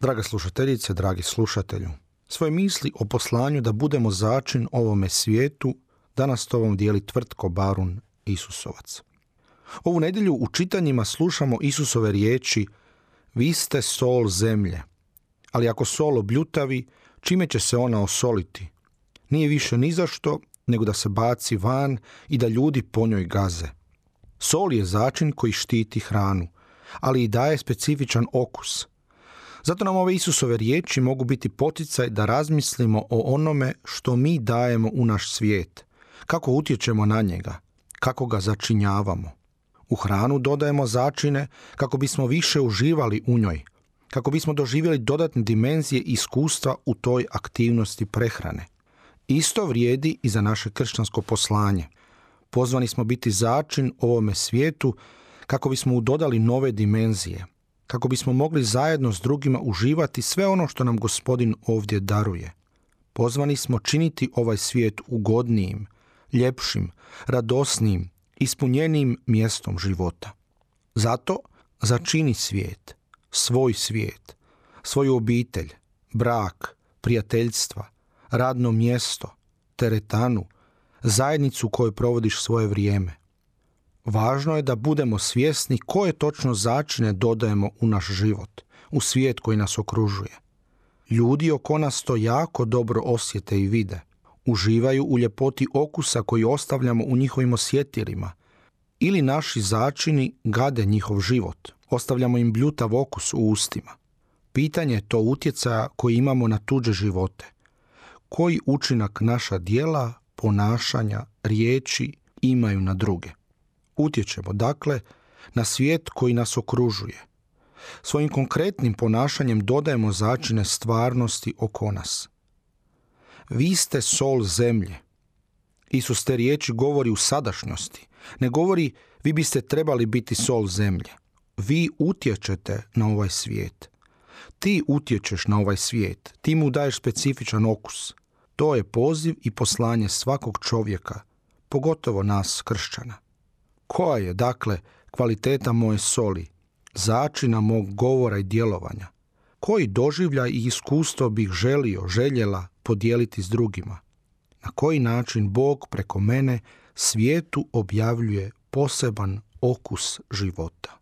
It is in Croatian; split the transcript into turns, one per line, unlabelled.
Draga slušateljice, dragi slušatelju, svoje misli o poslanju da budemo začin ovome svijetu danas to vam dijeli tvrtko Barun Isusovac. Ovu nedjelju u čitanjima slušamo Isusove riječi Vi ste sol zemlje, ali ako sol obljutavi, čime će se ona osoliti? Nije više ni zašto, nego da se baci van i da ljudi po njoj gaze. Sol je začin koji štiti hranu, ali i daje specifičan okus – zato nam ove Isusove riječi mogu biti poticaj da razmislimo o onome što mi dajemo u naš svijet, kako utječemo na njega, kako ga začinjavamo. U hranu dodajemo začine kako bismo više uživali u njoj, kako bismo doživjeli dodatne dimenzije iskustva u toj aktivnosti prehrane. Isto vrijedi i za naše kršćansko poslanje. Pozvani smo biti začin ovome svijetu kako bismo udodali nove dimenzije – kako bismo mogli zajedno s drugima uživati sve ono što nam gospodin ovdje daruje. Pozvani smo činiti ovaj svijet ugodnijim, ljepšim, radosnijim, ispunjenijim mjestom života. Zato začini svijet, svoj svijet, svoju obitelj, brak, prijateljstva, radno mjesto, teretanu, zajednicu u kojoj provodiš svoje vrijeme. Važno je da budemo svjesni koje točno začine dodajemo u naš život, u svijet koji nas okružuje. Ljudi oko nas to jako dobro osjete i vide. Uživaju u ljepoti okusa koji ostavljamo u njihovim osjetilima. Ili naši začini gade njihov život. Ostavljamo im bljutav okus u ustima. Pitanje je to utjecaja koji imamo na tuđe živote. Koji učinak naša dijela, ponašanja, riječi imaju na druge? Utječemo, dakle, na svijet koji nas okružuje. Svojim konkretnim ponašanjem dodajemo začine stvarnosti oko nas. Vi ste sol zemlje. Isus te riječi govori u sadašnjosti. Ne govori vi biste trebali biti sol zemlje. Vi utječete na ovaj svijet. Ti utječeš na ovaj svijet. Ti mu daješ specifičan okus. To je poziv i poslanje svakog čovjeka, pogotovo nas kršćana. Koja je, dakle, kvaliteta moje soli, začina mog govora i djelovanja? Koji doživljaj i iskustvo bih želio, željela podijeliti s drugima? Na koji način Bog preko mene svijetu objavljuje poseban okus života?